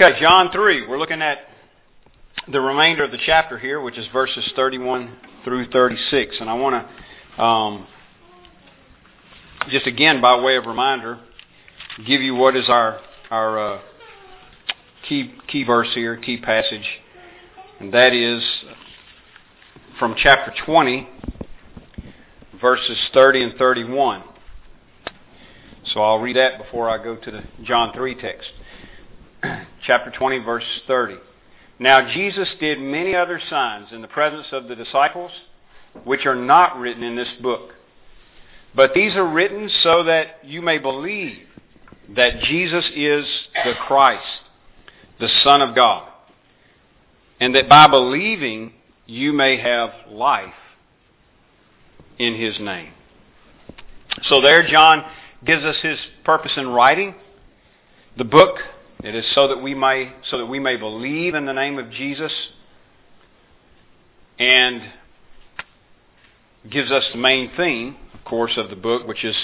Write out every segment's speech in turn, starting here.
Okay, John 3. We're looking at the remainder of the chapter here, which is verses 31 through 36. And I want to, um, just again, by way of reminder, give you what is our, our uh, key, key verse here, key passage. And that is from chapter 20, verses 30 and 31. So I'll read that before I go to the John 3 text. chapter 20, verse 30. Now Jesus did many other signs in the presence of the disciples, which are not written in this book. But these are written so that you may believe that Jesus is the Christ, the Son of God, and that by believing you may have life in His name. So there John gives us his purpose in writing the book it is so that we may so that we may believe in the name of Jesus and gives us the main theme, of course, of the book, which is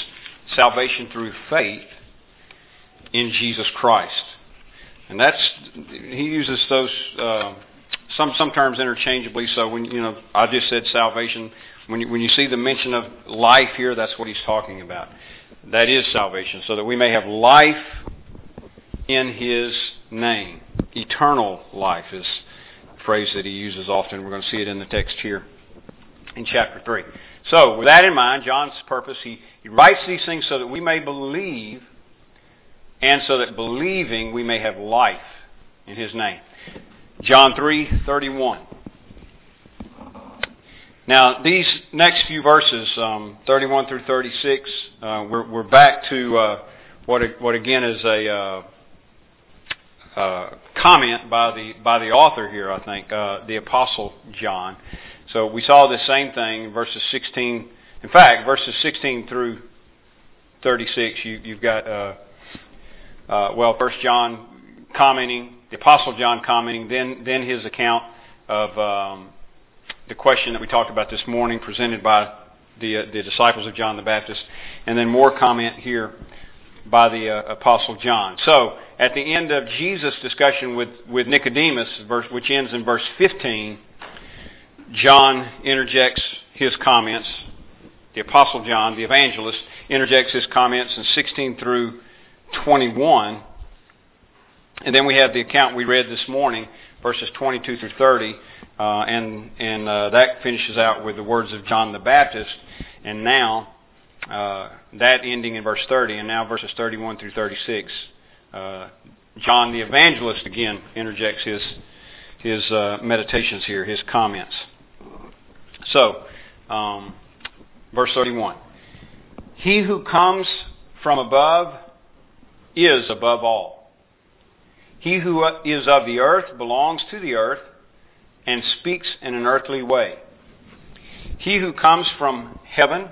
salvation through faith in Jesus Christ. And that's he uses those uh, some some terms interchangeably. So when you know, I just said salvation. When you, when you see the mention of life here, that's what he's talking about. That is salvation, so that we may have life in his name. Eternal life is a phrase that he uses often. We're going to see it in the text here in chapter 3. So, with that in mind, John's purpose, he, he writes these things so that we may believe and so that believing we may have life in his name. John 3:31. Now, these next few verses, um, 31 through 36, uh, we're, we're, back to uh, what, what again is a uh, uh, comment by the by the author here, I think, uh, the Apostle John. So we saw the same thing in verses 16. In fact, verses 16 through 36, you, you've got uh, uh, well, First John commenting, the Apostle John commenting, then then his account of um, the question that we talked about this morning, presented by the uh, the disciples of John the Baptist, and then more comment here by the uh, Apostle John. So, at the end of Jesus' discussion with, with Nicodemus, verse, which ends in verse 15, John interjects his comments. The Apostle John, the evangelist, interjects his comments in 16 through 21. And then we have the account we read this morning, verses 22 through 30, uh, and, and uh, that finishes out with the words of John the Baptist. And now, uh, that ending in verse 30, and now verses 31 through 36. Uh, John the evangelist again interjects his his uh, meditations here, his comments. So, um, verse 31. He who comes from above is above all. He who is of the earth belongs to the earth and speaks in an earthly way. He who comes from heaven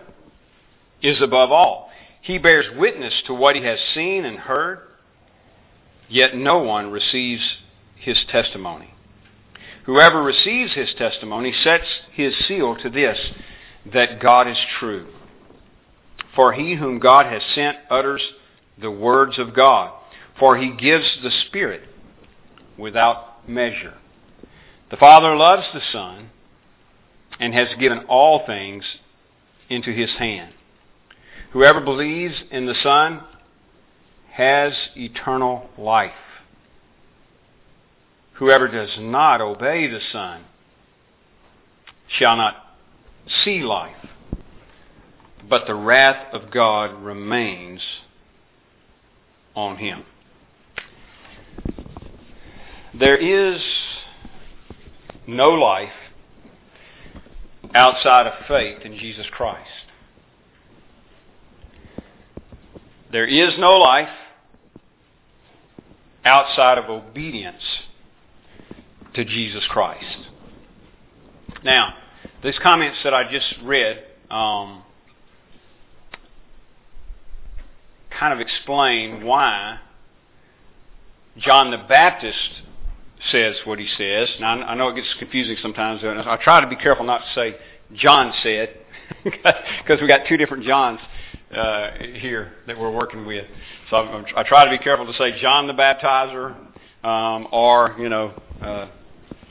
is above all. He bears witness to what he has seen and heard, yet no one receives his testimony. Whoever receives his testimony sets his seal to this, that God is true. For he whom God has sent utters the words of God, for he gives the Spirit without measure. The Father loves the Son and has given all things into his hand. Whoever believes in the Son has eternal life. Whoever does not obey the Son shall not see life, but the wrath of God remains on him. There is no life outside of faith in Jesus Christ. There is no life outside of obedience to Jesus Christ. Now, these comments that I just read um, kind of explain why John the Baptist says what he says. Now, I know it gets confusing sometimes. I try to be careful not to say John said, because we got two different Johns uh, here that we're working with. So I'm, i try to be careful to say John the Baptizer, um, or, you know, uh,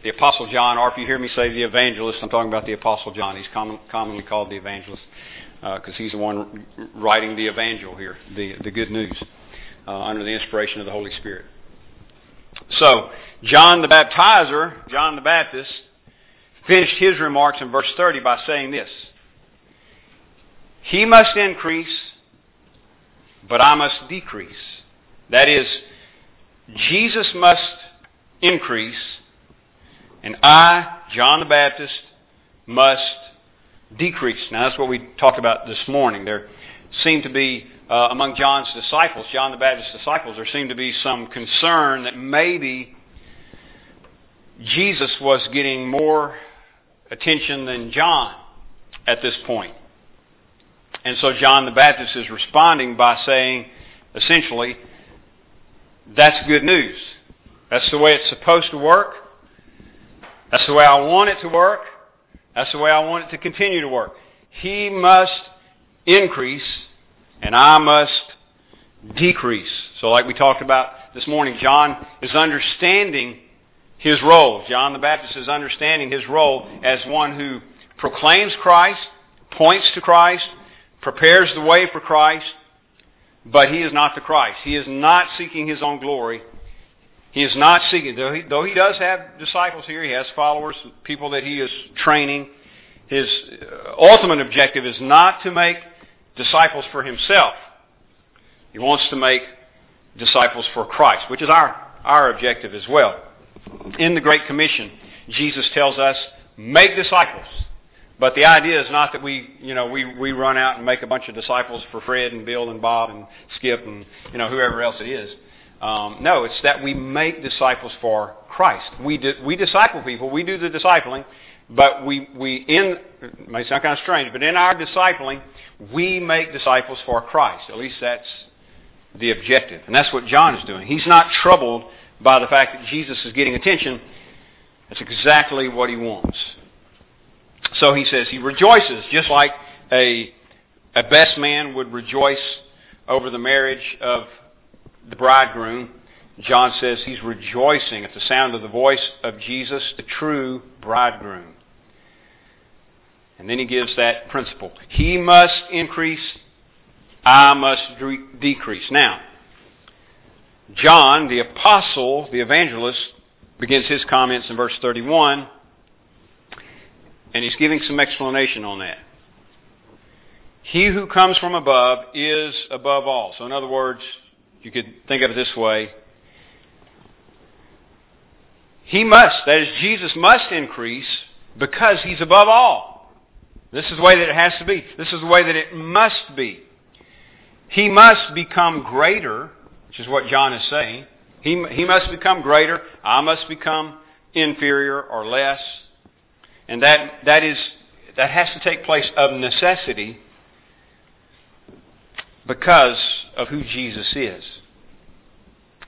the Apostle John, or if you hear me say the evangelist, I'm talking about the Apostle John. He's common, commonly called the evangelist because uh, he's the one writing the evangel here, the, the good news, uh, under the inspiration of the Holy Spirit. So, John the Baptizer, John the Baptist, finished his remarks in verse 30 by saying this He must increase, but I must decrease. That is, Jesus must increase, and I, John the Baptist, must decrease. Now, that's what we talked about this morning. There seemed to be, uh, among John's disciples, John the Baptist's disciples, there seemed to be some concern that maybe Jesus was getting more attention than John at this point. And so John the Baptist is responding by saying, essentially, that's good news. That's the way it's supposed to work. That's the way I want it to work. That's the way I want it to continue to work. He must increase and I must decrease. So like we talked about this morning, John is understanding his role. John the Baptist is understanding his role as one who proclaims Christ, points to Christ, prepares the way for Christ, but he is not the Christ. He is not seeking his own glory. He is not seeking, though he, though he does have disciples here, he has followers, people that he is training. His uh, ultimate objective is not to make disciples for himself. He wants to make disciples for Christ, which is our, our objective as well. In the Great Commission, Jesus tells us, make disciples. But the idea is not that we, you know, we, we run out and make a bunch of disciples for Fred and Bill and Bob and Skip and, you know, whoever else it is. Um, no, it's that we make disciples for Christ. We, we disciple people. We do the discipling. But we, we in, it may sound kind of strange, but in our discipling, we make disciples for Christ. At least that's the objective. And that's what John is doing. He's not troubled by the fact that Jesus is getting attention. That's exactly what he wants. So he says he rejoices just like a, a best man would rejoice over the marriage of the bridegroom. John says he's rejoicing at the sound of the voice of Jesus, the true bridegroom. And then he gives that principle. He must increase, I must decrease. Now, John, the apostle, the evangelist, begins his comments in verse 31 and he's giving some explanation on that. He who comes from above is above all. So in other words, you could think of it this way. He must, that is, Jesus must increase because he's above all. This is the way that it has to be. This is the way that it must be. He must become greater, which is what John is saying. He, he must become greater. I must become inferior or less. And that, that, is, that has to take place of necessity because of who Jesus is.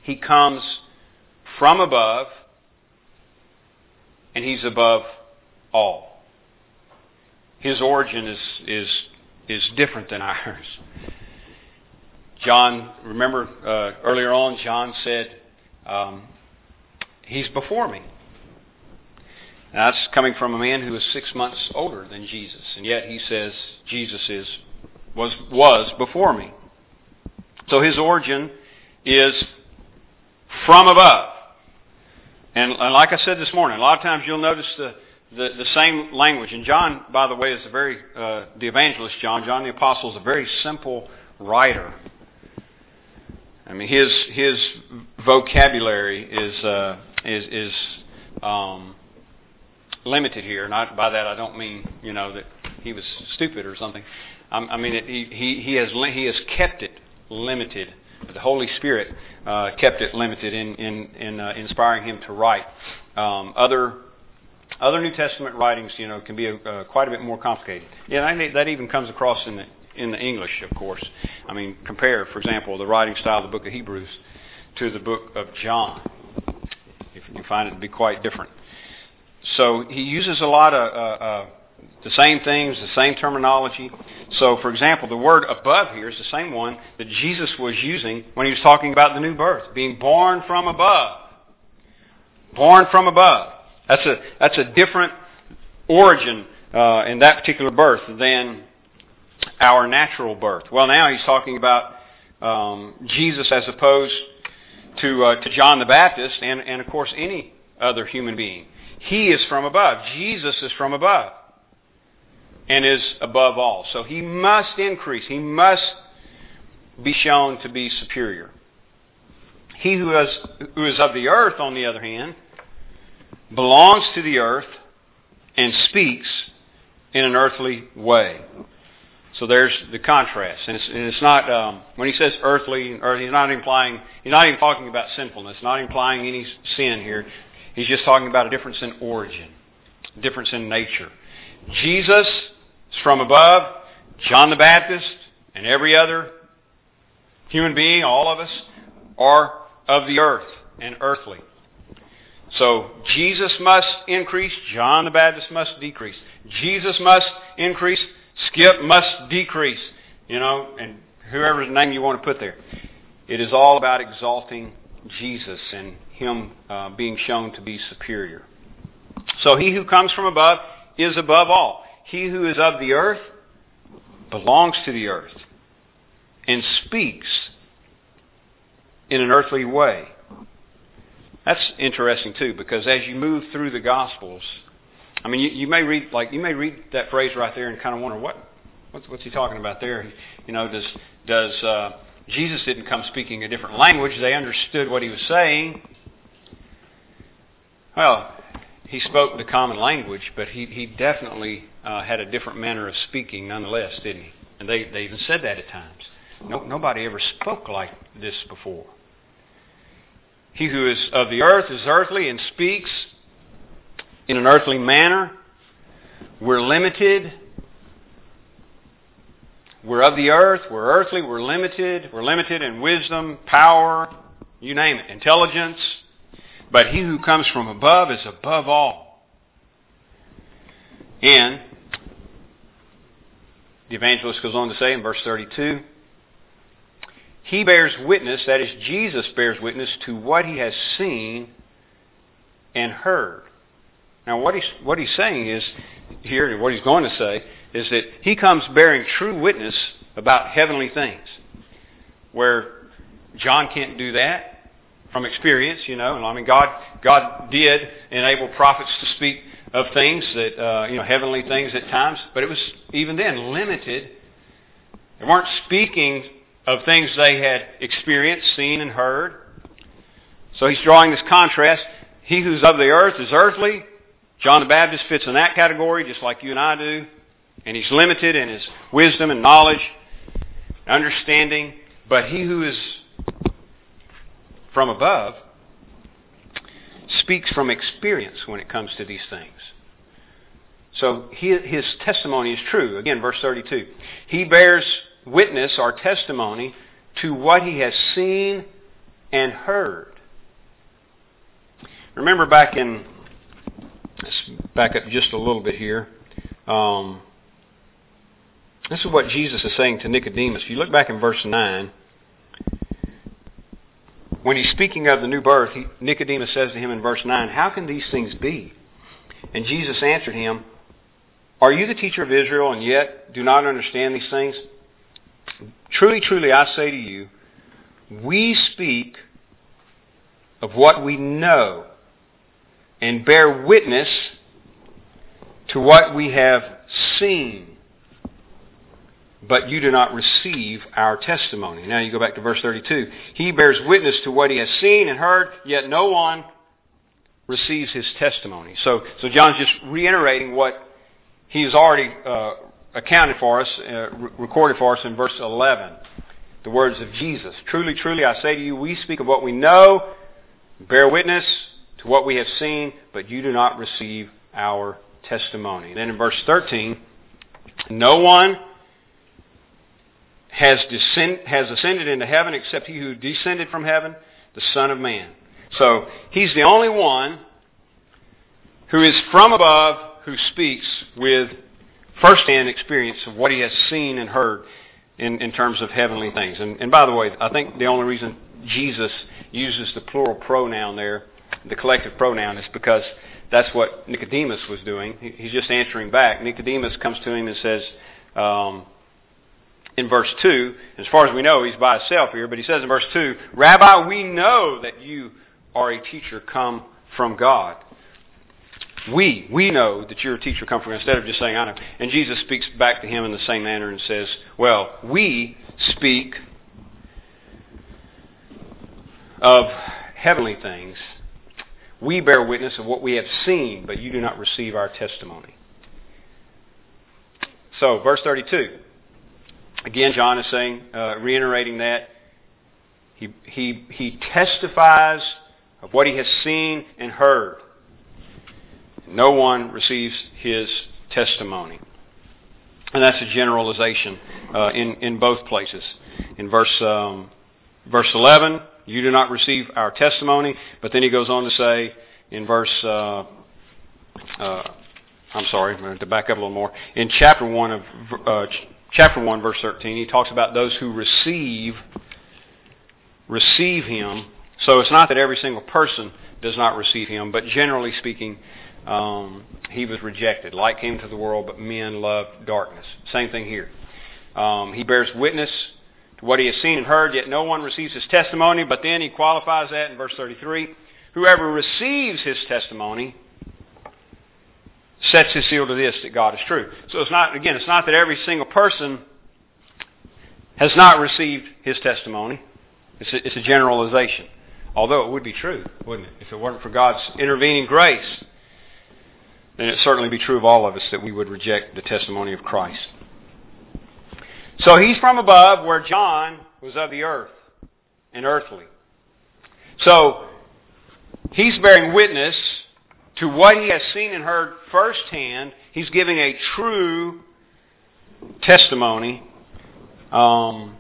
He comes from above, and He's above all. His origin is, is, is different than ours. John, remember uh, earlier on, John said, um, He's before me. Now, that's coming from a man who is six months older than Jesus, and yet he says Jesus is was was before me. So his origin is from above. And, and like I said this morning, a lot of times you'll notice the, the, the same language. And John, by the way, is a very, uh, the evangelist John, John the Apostle, is a very simple writer. I mean, his, his vocabulary is, uh, is, is um, limited here. Not by that I don't mean you know that he was stupid or something. I, I mean it, he he he has he has kept it limited. The Holy Spirit uh, kept it limited in in in uh, inspiring him to write. Um, other other New Testament writings, you know, can be a, uh, quite a bit more complicated. Yeah, I that even comes across in the in the English, of course. I mean, compare, for example, the writing style of the book of Hebrews to the book of John. You find it to be quite different. So he uses a lot of uh, uh, the same things, the same terminology. So, for example, the word above here is the same one that Jesus was using when he was talking about the new birth, being born from above. born from above. That's a, that's a different origin uh, in that particular birth than our natural birth. Well, now he's talking about um, Jesus as opposed to uh, to John the Baptist and, and of course any other human being. He is from above. Jesus is from above and is above all. So he must increase. He must be shown to be superior. He who is, who is of the earth, on the other hand, belongs to the earth and speaks in an earthly way. So there's the contrast, and it's, and it's not um, when he says earthly, or he's not implying he's not even talking about sinfulness, not implying any sin here. He's just talking about a difference in origin, difference in nature. Jesus is from above. John the Baptist and every other human being, all of us, are of the earth and earthly. So Jesus must increase, John the Baptist must decrease. Jesus must increase, Skip must decrease. You know, and whoever's name you want to put there. It is all about exalting Jesus and Him uh, being shown to be superior. So he who comes from above is above all. He who is of the earth belongs to the earth and speaks in an earthly way. That's interesting too, because as you move through the Gospels, I mean, you, you may read like you may read that phrase right there and kind of wonder what what's, what's he talking about there? You know, does does uh, Jesus didn't come speaking a different language? They understood what he was saying. Well, he spoke the common language, but he he definitely uh, had a different manner of speaking, nonetheless, didn't he? And they they even said that at times. No, nobody ever spoke like this before. He who is of the earth is earthly and speaks in an earthly manner. We're limited. We're of the earth. We're earthly. We're limited. We're limited in wisdom, power, you name it, intelligence. But he who comes from above is above all. And the evangelist goes on to say in verse 32 he bears witness, that is, Jesus bears witness to what he has seen and heard. Now, what he's, what he's saying is, here, what he's going to say, is that he comes bearing true witness about heavenly things, where John can't do that from experience, you know. And I mean, God, God did enable prophets to speak of things that, uh, you know, heavenly things at times, but it was even then limited. They weren't speaking of things they had experienced, seen, and heard. So he's drawing this contrast. He who's of the earth is earthly. John the Baptist fits in that category, just like you and I do. And he's limited in his wisdom and knowledge, and understanding. But he who is from above speaks from experience when it comes to these things. So he, his testimony is true. Again, verse 32. He bears witness our testimony to what he has seen and heard. Remember back in, let's back up just a little bit here. Um, this is what Jesus is saying to Nicodemus. If you look back in verse 9, when he's speaking of the new birth, he, Nicodemus says to him in verse 9, How can these things be? And Jesus answered him, Are you the teacher of Israel and yet do not understand these things? Truly, truly, I say to you, we speak of what we know and bear witness to what we have seen, but you do not receive our testimony. Now you go back to verse 32. He bears witness to what he has seen and heard, yet no one receives his testimony. So, so John's just reiterating what he has already uh, accounted for us, uh, recorded for us in verse 11. The words of Jesus. Truly, truly, I say to you, we speak of what we know, bear witness to what we have seen, but you do not receive our testimony. Then in verse 13, no one has, descend, has ascended into heaven except he who descended from heaven, the Son of Man. So he's the only one who is from above who speaks with firsthand experience of what he has seen and heard in, in terms of heavenly things. And, and by the way, I think the only reason Jesus uses the plural pronoun there the collective pronoun is because that's what Nicodemus was doing. He's just answering back. Nicodemus comes to him and says, um, in verse 2, as far as we know, he's by himself here, but he says in verse 2, Rabbi, we know that you are a teacher come from God. We, we know that you're a teacher come from God, instead of just saying, I know. And Jesus speaks back to him in the same manner and says, Well, we speak of heavenly things. We bear witness of what we have seen, but you do not receive our testimony. So, verse 32. Again, John is saying, uh, reiterating that. He, he, he testifies of what he has seen and heard. No one receives his testimony. And that's a generalization uh, in, in both places. In verse, um, verse 11, you do not receive our testimony. But then he goes on to say in verse, uh, uh, I'm sorry, I'm going to back up a little more. In chapter 1 of uh, chapter 1, verse 13, he talks about those who receive, receive him. So it's not that every single person does not receive him, but generally speaking, um, he was rejected. Light came to the world, but men loved darkness. Same thing here. Um, he bears witness to what he has seen and heard, yet no one receives his testimony. But then he qualifies that in verse 33. Whoever receives his testimony sets his seal to this that God is true. So it's not, again, it's not that every single person has not received his testimony. It's a, it's a generalization. Although it would be true, wouldn't it? If it weren't for God's intervening grace, then it certainly be true of all of us that we would reject the testimony of Christ. So he's from above where John was of the earth and earthly. So he's bearing witness to what he has seen and heard firsthand. He's giving a true testimony um,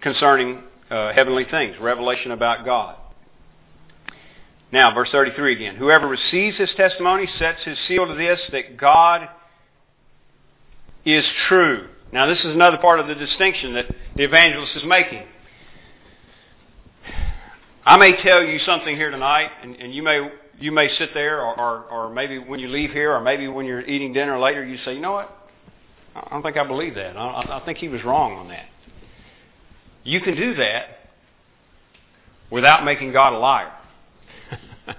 concerning uh, heavenly things, revelation about God. Now, verse 33 again. Whoever receives his testimony sets his seal to this, that God is true. Now, this is another part of the distinction that the evangelist is making. I may tell you something here tonight, and, and you may you may sit there, or, or, or maybe when you leave here, or maybe when you're eating dinner later, you say, you know what? I don't think I believe that. I, I think he was wrong on that. You can do that without making God a liar.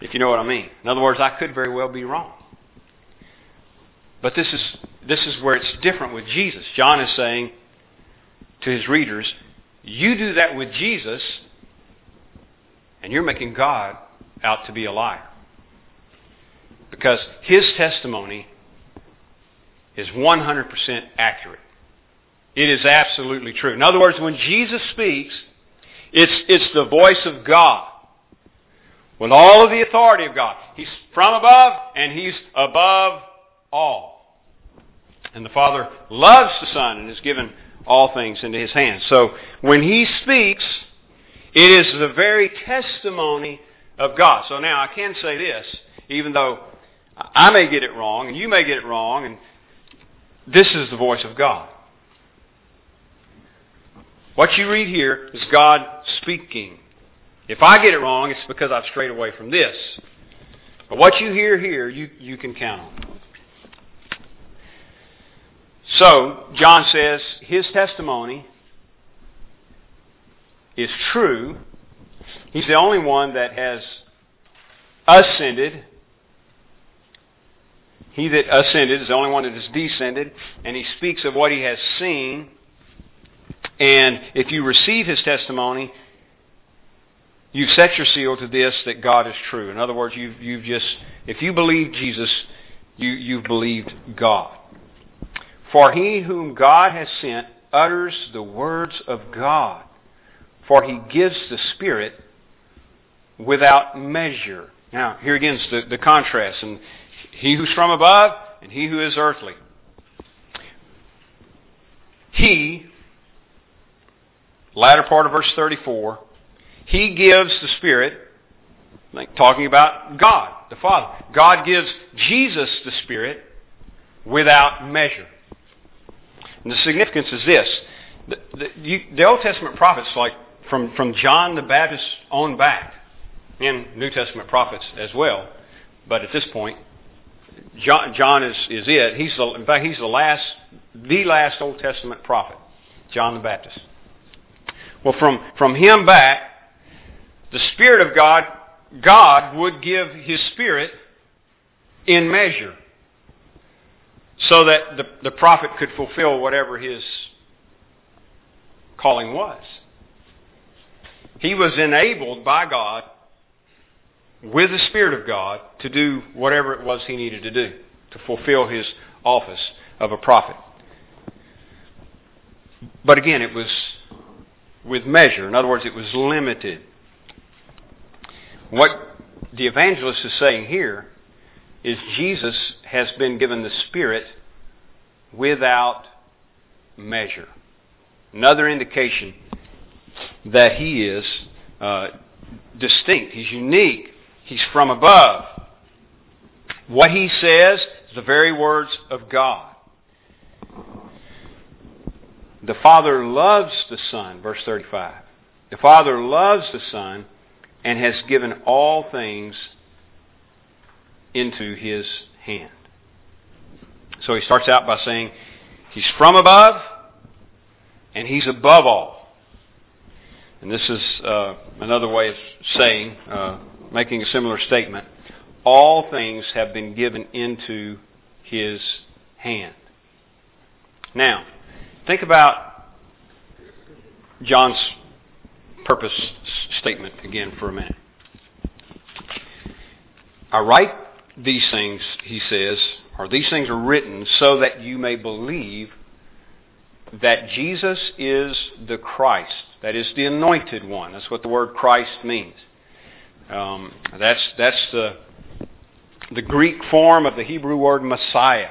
if you know what I mean. In other words, I could very well be wrong. But this is, this is where it's different with Jesus. John is saying to his readers, you do that with Jesus, and you're making God out to be a liar. Because his testimony is 100% accurate. It is absolutely true. In other words, when Jesus speaks, it's, it's the voice of God with all of the authority of God. He's from above and He's above all. And the Father loves the Son and has given all things into His hands. So when He speaks, it is the very testimony of God. So now I can say this, even though I may get it wrong and you may get it wrong, and this is the voice of God. What you read here is God speaking. If I get it wrong, it's because I've strayed away from this. But what you hear here, you, you can count on. So, John says his testimony is true. He's the only one that has ascended. He that ascended is the only one that has descended, and he speaks of what he has seen and if you receive his testimony, you've set your seal to this that God is true. In other words, you've, you've just, if you believe Jesus, you, you've believed God. For he whom God has sent utters the words of God, for he gives the Spirit without measure. Now, here again is the, the contrast. And he who's from above and he who is earthly. He latter part of verse 34, he gives the Spirit, like talking about God, the Father. God gives Jesus the Spirit without measure. And the significance is this. The, the, you, the Old Testament prophets, like from, from John the Baptist on back, and New Testament prophets as well. But at this point, John, John is, is it. He's the, in fact, he's the last, the last Old Testament prophet, John the Baptist. Well, from, from him back, the Spirit of God, God would give His Spirit in measure so that the, the prophet could fulfill whatever his calling was. He was enabled by God with the Spirit of God to do whatever it was he needed to do to fulfill his office of a prophet. But again, it was with measure. In other words, it was limited. What the evangelist is saying here is Jesus has been given the Spirit without measure. Another indication that he is uh, distinct. He's unique. He's from above. What he says is the very words of God. The Father loves the Son, verse 35. The Father loves the Son and has given all things into his hand. So he starts out by saying, He's from above, and He's above all. And this is uh, another way of saying, uh, making a similar statement. All things have been given into His hand. Now, think about John's purpose statement again for a minute. I write these things, he says, or these things are written so that you may believe that Jesus is the Christ, that is the anointed one. That's what the word Christ means. Um, that's that's the the Greek form of the Hebrew word Messiah,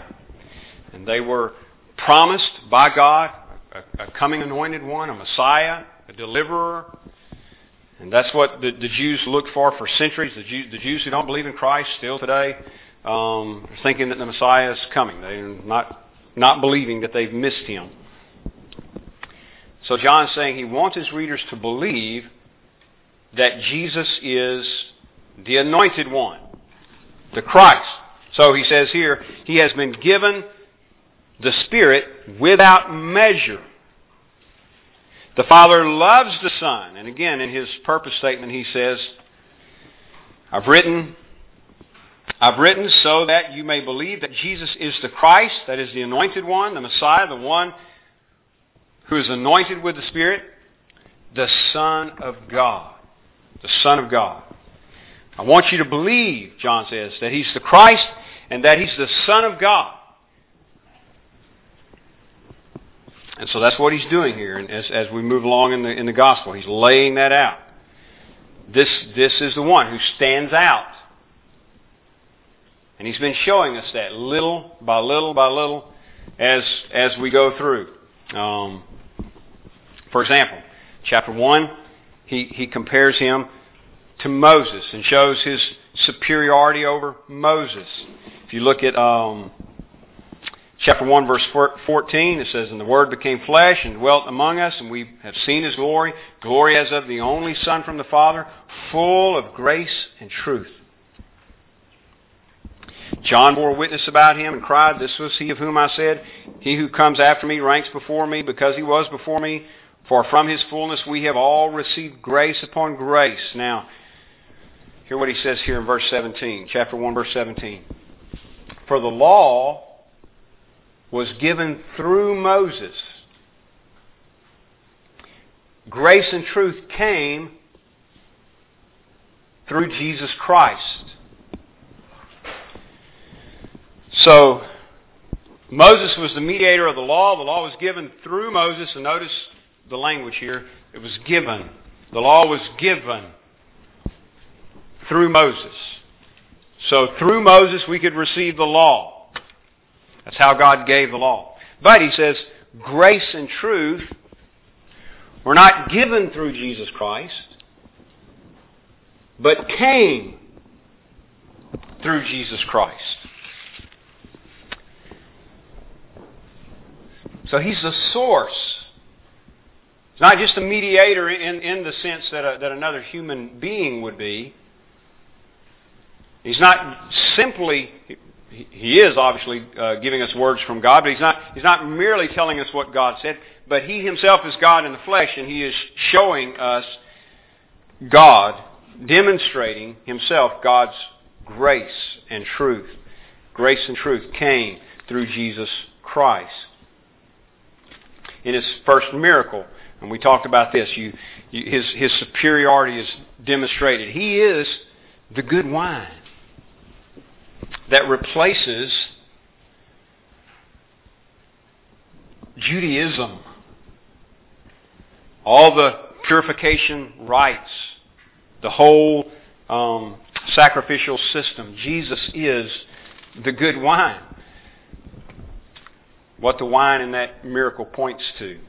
and they were promised by God a, a coming anointed one, a Messiah, a deliverer, and that's what the, the Jews looked for for centuries. The, Jew, the Jews who don't believe in Christ still today, um, thinking that the Messiah is coming. They're not, not believing that they've missed him. So John's saying he wants his readers to believe that Jesus is the anointed one, the Christ. So he says here, he has been given the Spirit without measure. The Father loves the Son. And again, in his purpose statement, he says, I've written, I've written so that you may believe that Jesus is the Christ, that is the anointed one, the Messiah, the one who is anointed with the Spirit, the Son of God. The Son of God. I want you to believe, John says, that He's the Christ and that He's the Son of God. And so that's what he's doing here. And as, as we move along in the, in the gospel, he's laying that out. This, this is the one who stands out. And he's been showing us that little by little by little as, as we go through. Um, for example, chapter 1, he, he compares him to Moses and shows his superiority over Moses. If you look at um, chapter 1 verse 14, it says, And the Word became flesh and dwelt among us, and we have seen His glory, glory as of the only Son from the Father, full of grace and truth. John bore witness about him and cried, This was he of whom I said, He who comes after me ranks before me, because he was before me. For from his fullness we have all received grace upon grace. Now, hear what he says here in verse 17, chapter 1, verse 17. For the law was given through Moses. Grace and truth came through Jesus Christ. So, Moses was the mediator of the law. The law was given through Moses. And notice the language here. It was given. The law was given through Moses. So through Moses we could receive the law. That's how God gave the law. But he says, grace and truth were not given through Jesus Christ, but came through Jesus Christ. So he's the source, Not just a mediator in, in the sense that, a, that another human being would be. He's not simply, he is obviously uh, giving us words from God, but he's not, he's not merely telling us what God said, but he himself is God in the flesh, and he is showing us God, demonstrating himself God's grace and truth. Grace and truth came through Jesus Christ. In his first miracle, and we talked about this, you, you, his, his superiority is demonstrated. He is the good wine that replaces Judaism. All the purification rites, the whole um, sacrificial system. Jesus is the good wine. What the wine in that miracle points to.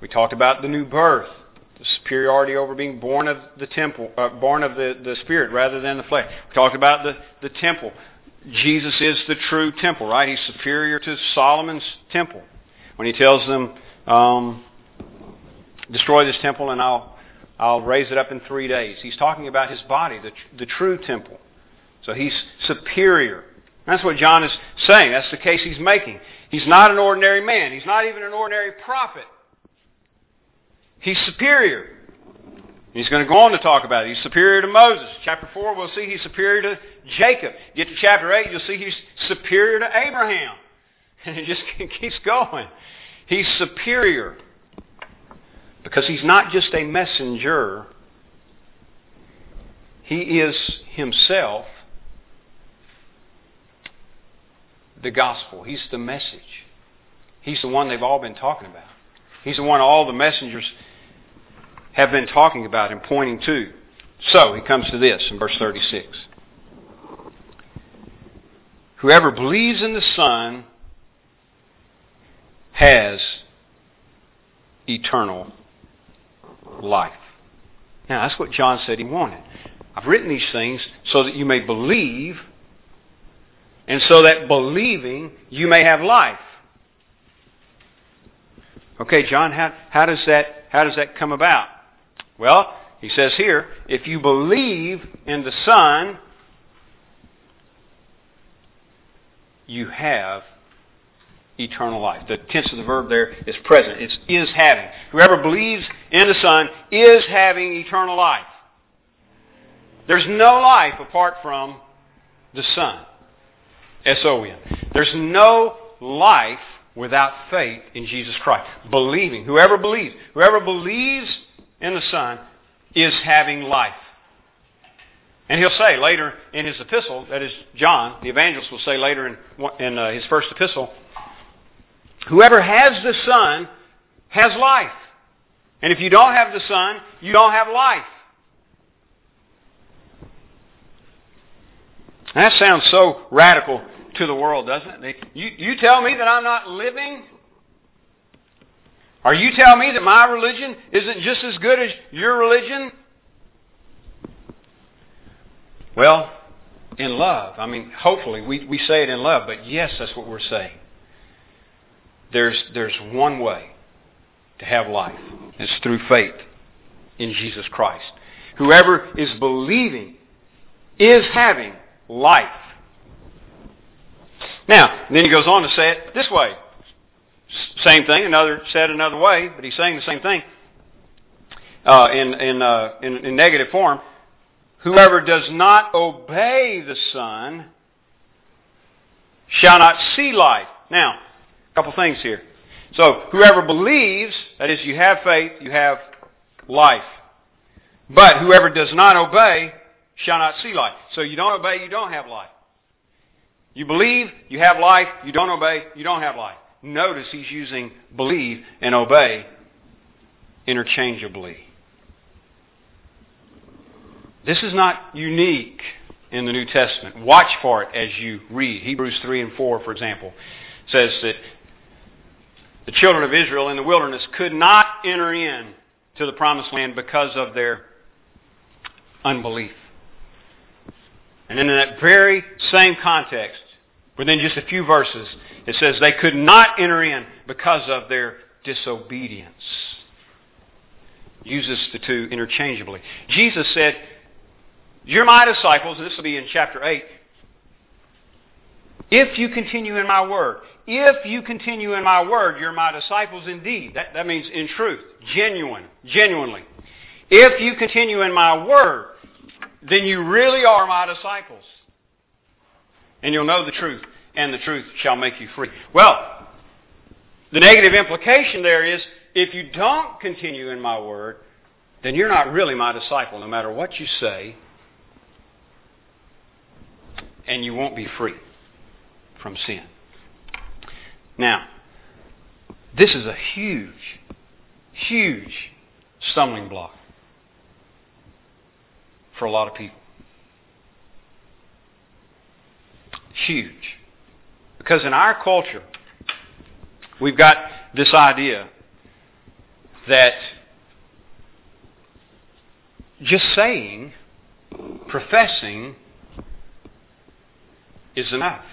We talked about the new birth the superiority over being born of the temple, uh, born of the, the Spirit rather than the flesh. We talked about the, the temple. Jesus is the true temple, right? He's superior to Solomon's temple. When he tells them, um, destroy this temple and I'll, I'll raise it up in three days. He's talking about his body, the, the true temple. So he's superior. That's what John is saying. That's the case he's making. He's not an ordinary man. He's not even an ordinary prophet. He's superior. He's going to go on to talk about it. He's superior to Moses. Chapter 4, we'll see he's superior to Jacob. Get to chapter 8, you'll see he's superior to Abraham. And it just keeps going. He's superior because he's not just a messenger. He is himself the gospel. He's the message. He's the one they've all been talking about. He's the one all the messengers have been talking about and pointing to. So he comes to this in verse 36. Whoever believes in the Son has eternal life. Now, that's what John said he wanted. I've written these things so that you may believe, and so that believing you may have life. Okay, John, how, how, does, that, how does that come about? Well, he says here, if you believe in the Son, you have eternal life. The tense of the verb there is present. It's is having. Whoever believes in the Son is having eternal life. There's no life apart from the Son. S-O-N. There's no life without faith in Jesus Christ. Believing. Whoever believes. Whoever believes in the Son is having life. And he'll say later in his epistle, that is John, the evangelist will say later in, in uh, his first epistle, whoever has the Son has life. And if you don't have the Son, you don't have life. That sounds so radical to the world, doesn't it? You, you tell me that I'm not living are you telling me that my religion isn't just as good as your religion? Well, in love. I mean, hopefully we, we say it in love, but yes, that's what we're saying. There's, there's one way to have life. It's through faith in Jesus Christ. Whoever is believing is having life. Now, then he goes on to say it this way. Same thing, another said another way, but he's saying the same thing uh, in in, uh, in in negative form. Whoever does not obey the Son shall not see life. Now, a couple things here. So, whoever believes, that is, you have faith, you have life. But whoever does not obey shall not see life. So you don't obey, you don't have life. You believe, you have life. You don't obey, you don't have life. Notice he's using believe and obey interchangeably. This is not unique in the New Testament. Watch for it as you read. Hebrews 3 and 4, for example, says that the children of Israel in the wilderness could not enter in to the promised land because of their unbelief. And in that very same context, within just a few verses, it says they could not enter in because of their disobedience. Uses the two interchangeably. Jesus said, You're my disciples, and this will be in chapter 8. If you continue in my word, if you continue in my word, you're my disciples indeed. That, that means in truth, genuine, genuinely. If you continue in my word, then you really are my disciples. And you'll know the truth, and the truth shall make you free. Well, the negative implication there is if you don't continue in my word, then you're not really my disciple, no matter what you say, and you won't be free from sin. Now, this is a huge, huge stumbling block for a lot of people. Huge. Because in our culture, we've got this idea that just saying, professing, is enough.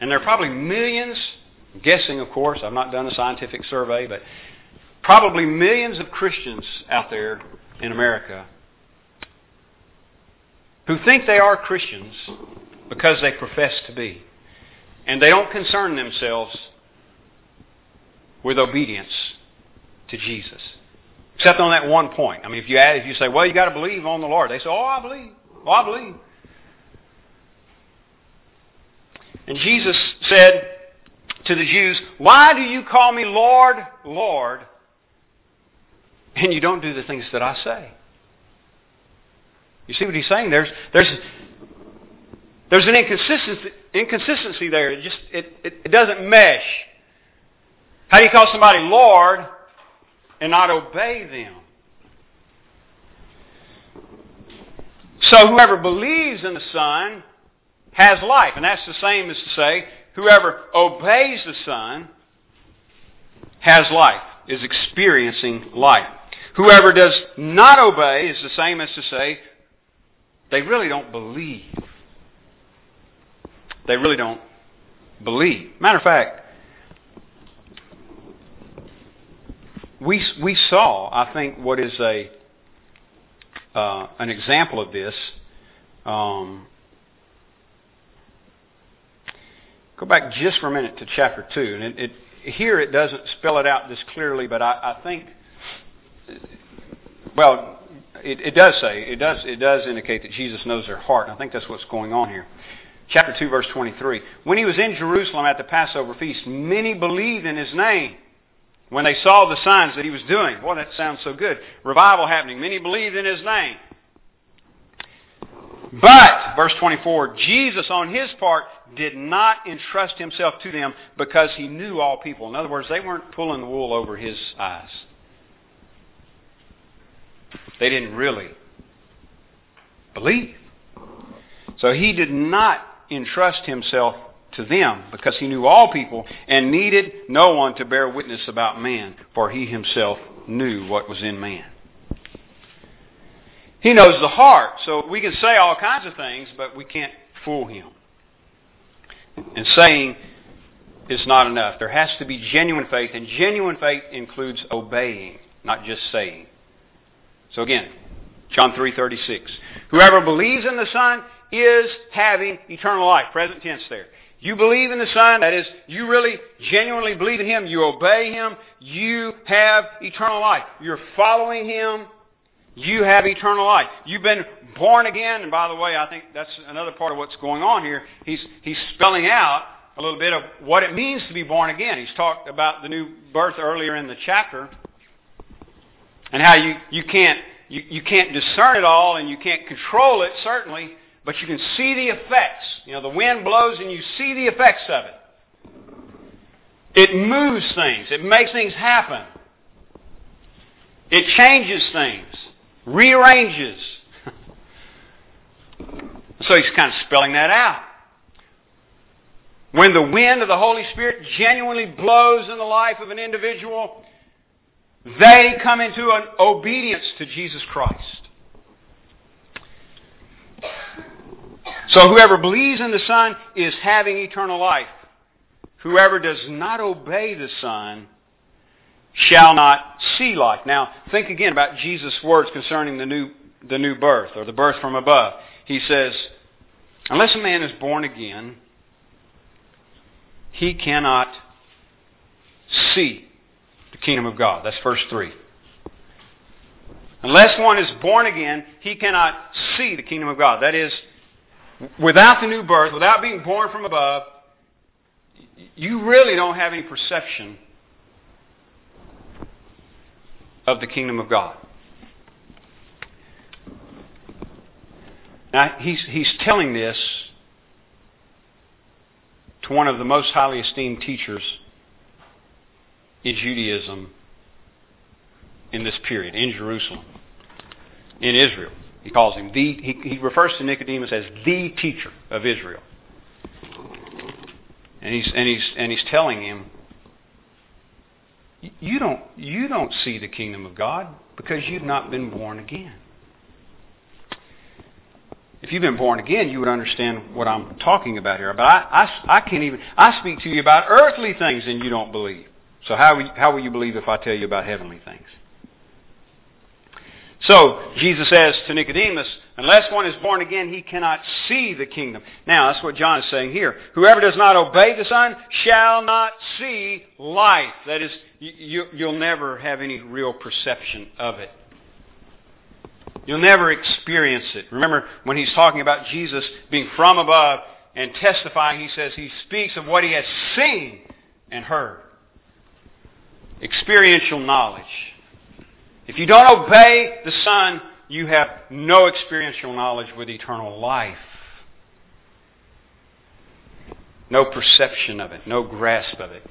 And there are probably millions, guessing of course, I've not done a scientific survey, but probably millions of Christians out there in America who think they are Christians because they profess to be. And they don't concern themselves with obedience to Jesus. Except on that one point. I mean, if you add, if you say, well, you got to believe on the Lord, they say, oh, I believe. Oh, I believe. And Jesus said to the Jews, Why do you call me Lord, Lord, and you don't do the things that I say? You see what he's saying? There's, there's, there's an inconsistency, inconsistency there. It just it, it, it doesn't mesh. How do you call somebody Lord and not obey them? So whoever believes in the Son has life. And that's the same as to say, whoever obeys the Son has life, is experiencing life. Whoever does not obey is the same as to say, they really don't believe. They really don't believe. Matter of fact, we, we saw, I think, what is a uh, an example of this um, Go back just for a minute to chapter 2. And it, it, here it doesn't spell it out this clearly, but I, I think, well, it, it, does say, it does, it does indicate that Jesus knows their heart. And I think that's what's going on here. Chapter 2, verse 23. When he was in Jerusalem at the Passover feast, many believed in his name. When they saw the signs that he was doing. Boy, that sounds so good. Revival happening. Many believed in his name. But, verse 24, Jesus on his part did not entrust himself to them because he knew all people. In other words, they weren't pulling the wool over his eyes. They didn't really believe. So he did not entrust himself to them because he knew all people and needed no one to bear witness about man, for he himself knew what was in man. He knows the heart, so we can say all kinds of things, but we can't fool him. And saying is not enough. There has to be genuine faith, and genuine faith includes obeying, not just saying. So again, John 3:36. Whoever believes in the Son is having eternal life. Present tense there. You believe in the Son, that is, you really genuinely believe in Him, you obey Him, you have eternal life. You're following Him, you have eternal life. You've been born again, and by the way, I think that's another part of what's going on here. He's, he's spelling out a little bit of what it means to be born again. He's talked about the new birth earlier in the chapter, and how you, you can't you, you can't discern it all and you can't control it, certainly, but you can see the effects. You know, the wind blows and you see the effects of it. It moves things. It makes things happen. It changes things rearranges. so he's kind of spelling that out. When the wind of the Holy Spirit genuinely blows in the life of an individual, they come into an obedience to Jesus Christ. So whoever believes in the Son is having eternal life. Whoever does not obey the Son shall not see life. Now, think again about Jesus' words concerning the new, the new birth, or the birth from above. He says, Unless a man is born again, he cannot see the kingdom of God. That's verse 3. Unless one is born again, he cannot see the kingdom of God. That is, without the new birth, without being born from above, you really don't have any perception of the kingdom of God. Now, he's, he's telling this to one of the most highly esteemed teachers in Judaism in this period, in Jerusalem, in Israel. He calls him the, he, he refers to Nicodemus as the teacher of Israel. And he's, and he's, and he's telling him, you don't, you don't see the kingdom of God because you've not been born again. If you've been born again, you would understand what I'm talking about here. But I, I, I can't even, I speak to you about earthly things and you don't believe. So how, how will you believe if I tell you about heavenly things? So, Jesus says to Nicodemus, unless one is born again, he cannot see the kingdom. Now, that's what John is saying here. Whoever does not obey the Son shall not see life. That is, you, you'll never have any real perception of it. You'll never experience it. Remember, when he's talking about Jesus being from above and testifying, he says he speaks of what he has seen and heard. Experiential knowledge. If you don't obey the Son, you have no experiential knowledge with eternal life. No perception of it, no grasp of it,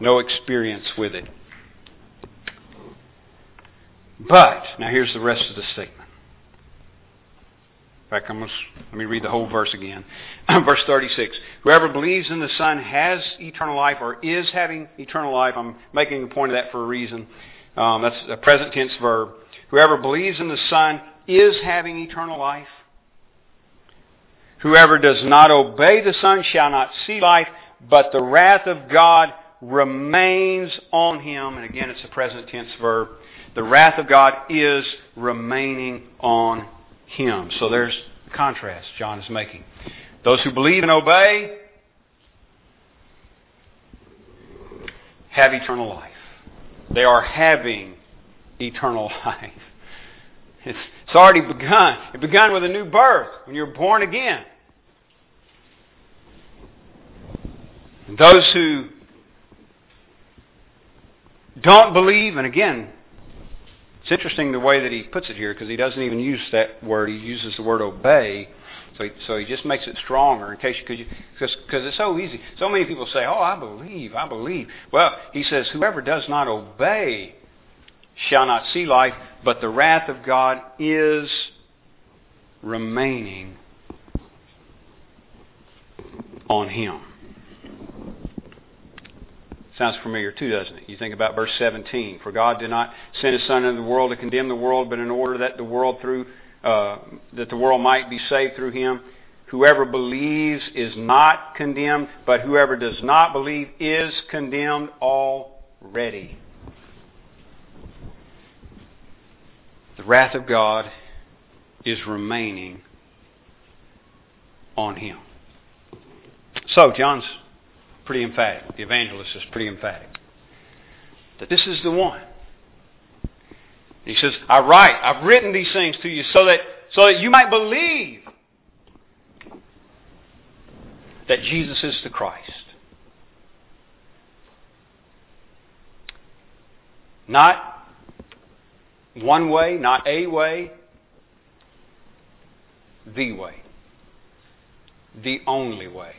no experience with it. But, now here's the rest of the statement. In fact, I'm to, let me read the whole verse again. verse 36. Whoever believes in the Son has eternal life or is having eternal life. I'm making a point of that for a reason. Um, that's a present tense verb. Whoever believes in the Son is having eternal life. Whoever does not obey the Son shall not see life, but the wrath of God remains on him. And again, it's a present tense verb. The wrath of God is remaining on him. So there's the contrast John is making. Those who believe and obey have eternal life. They are having eternal life. It's, it's already begun. It begun with a new birth when you're born again. And those who don't believe, and again, it's interesting the way that he puts it here because he doesn't even use that word. He uses the word obey. So he, so he just makes it stronger in case you could, because it's so easy. So many people say, "Oh, I believe, I believe." Well, he says, "Whoever does not obey shall not see life, but the wrath of God is remaining on him." Sounds familiar too, doesn't it? You think about verse 17. For God did not send His Son into the world to condemn the world, but in order that the world through uh, that the world might be saved through Him. Whoever believes is not condemned, but whoever does not believe is condemned already. The wrath of God is remaining on him. So, John's pretty emphatic. The evangelist is pretty emphatic. That this is the one. He says, I write, I've written these things to you so that, so that you might believe that Jesus is the Christ. Not one way, not a way, the way. The only way.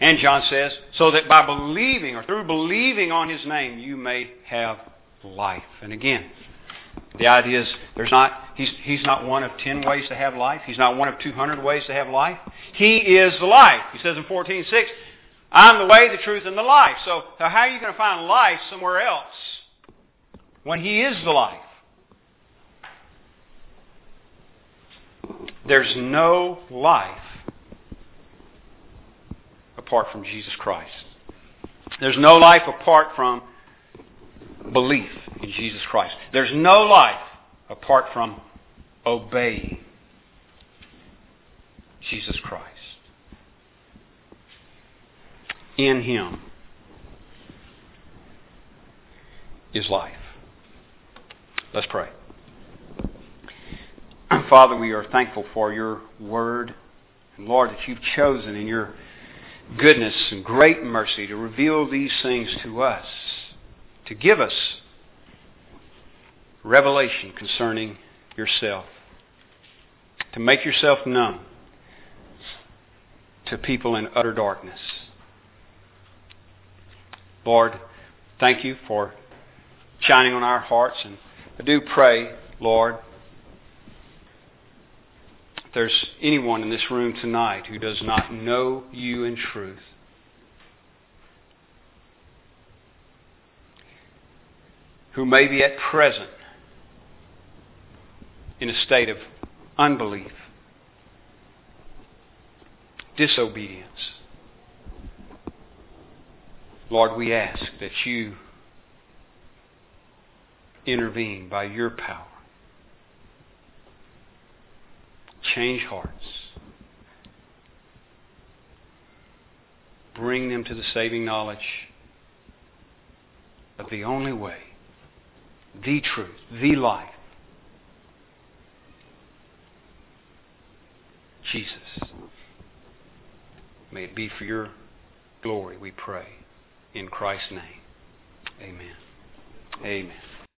And John says, so that by believing or through believing on his name, you may have life. And again, the idea is there's not he's he's not one of ten ways to have life. He's not one of two hundred ways to have life. He is the life. He says in fourteen six, I'm the way, the truth, and the life. So, so how are you going to find life somewhere else? When he is the life. There's no life apart from Jesus Christ. There's no life apart from belief in Jesus Christ. There's no life apart from obeying Jesus Christ. In Him is life. Let's pray. Father, we are thankful for your word. And Lord, that you've chosen in your goodness and great mercy to reveal these things to us, to give us revelation concerning yourself, to make yourself known to people in utter darkness. Lord, thank you for shining on our hearts, and I do pray, Lord, there's anyone in this room tonight who does not know you in truth, who may be at present in a state of unbelief, disobedience. Lord, we ask that you intervene by your power change hearts. Bring them to the saving knowledge of the only way, the truth, the life. Jesus. May it be for your glory, we pray. In Christ's name. Amen. Amen.